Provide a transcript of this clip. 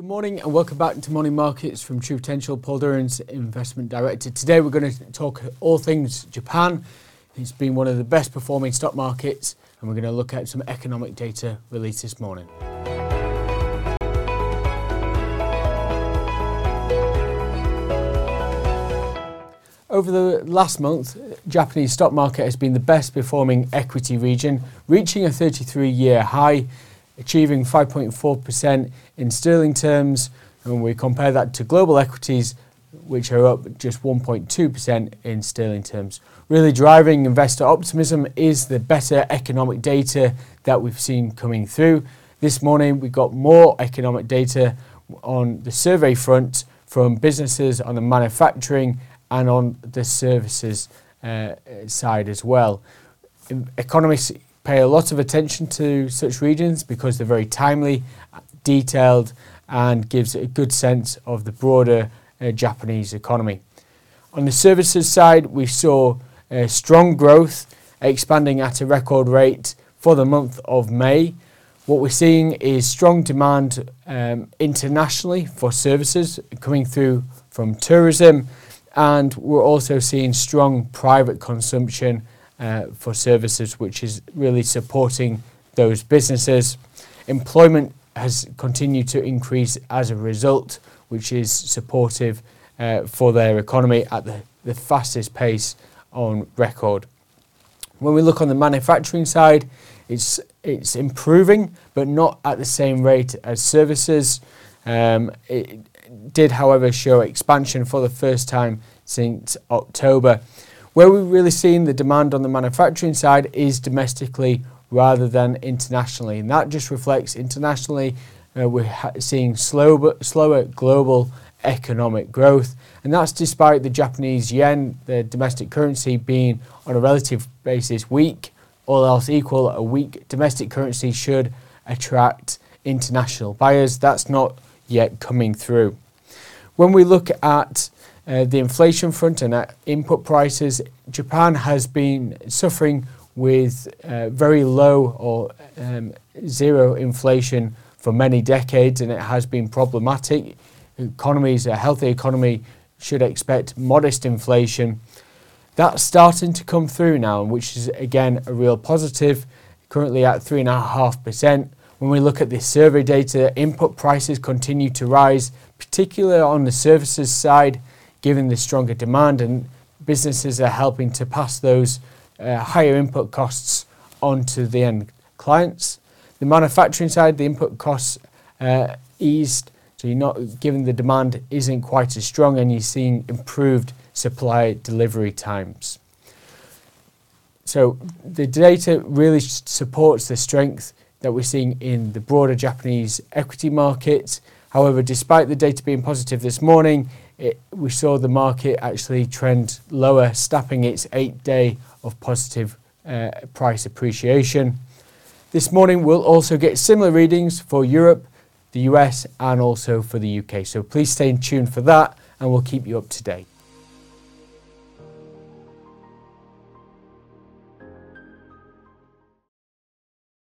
Good morning and welcome back to Morning Markets from True Potential. Paul Durrance, Investment Director. Today we're going to talk all things Japan. It's been one of the best performing stock markets and we're going to look at some economic data released this morning. Over the last month, Japanese stock market has been the best performing equity region, reaching a 33 year high achieving 5.4% in sterling terms. And we compare that to global equities, which are up just 1.2% in sterling terms. Really driving investor optimism is the better economic data that we've seen coming through. This morning we got more economic data on the survey front from businesses on the manufacturing and on the services uh, side as well. Economists pay a lot of attention to such regions because they're very timely, detailed, and gives a good sense of the broader uh, Japanese economy. On the services side, we saw uh, strong growth, expanding at a record rate for the month of May. What we're seeing is strong demand um, internationally for services coming through from tourism, and we're also seeing strong private consumption uh, for services, which is really supporting those businesses. Employment has continued to increase as a result, which is supportive uh, for their economy at the, the fastest pace on record. When we look on the manufacturing side, it's it's improving, but not at the same rate as services. Um, it did, however, show expansion for the first time since October. Where we've really seen the demand on the manufacturing side is domestically rather than internationally, and that just reflects internationally uh, we're ha- seeing slow, slower global economic growth, and that's despite the Japanese yen, the domestic currency, being on a relative basis weak. All else equal, a weak domestic currency should attract international buyers. That's not yet coming through. When we look at uh, the inflation front and at input prices, Japan has been suffering with uh, very low or um, zero inflation for many decades, and it has been problematic. Economies, a healthy economy, should expect modest inflation. That's starting to come through now, which is again a real positive, currently at 3.5%. When we look at the survey data, input prices continue to rise, particularly on the services side given the stronger demand, and businesses are helping to pass those uh, higher input costs onto the end clients. The manufacturing side, the input costs uh, eased, so you're not given the demand isn't quite as strong, and you're seeing improved supply delivery times. So the data really supports the strength that we're seeing in the broader Japanese equity market. However, despite the data being positive this morning, it, we saw the market actually trend lower, snapping its eight day of positive uh, price appreciation. This morning, we'll also get similar readings for Europe, the US, and also for the UK. So please stay in tune for that, and we'll keep you up to date.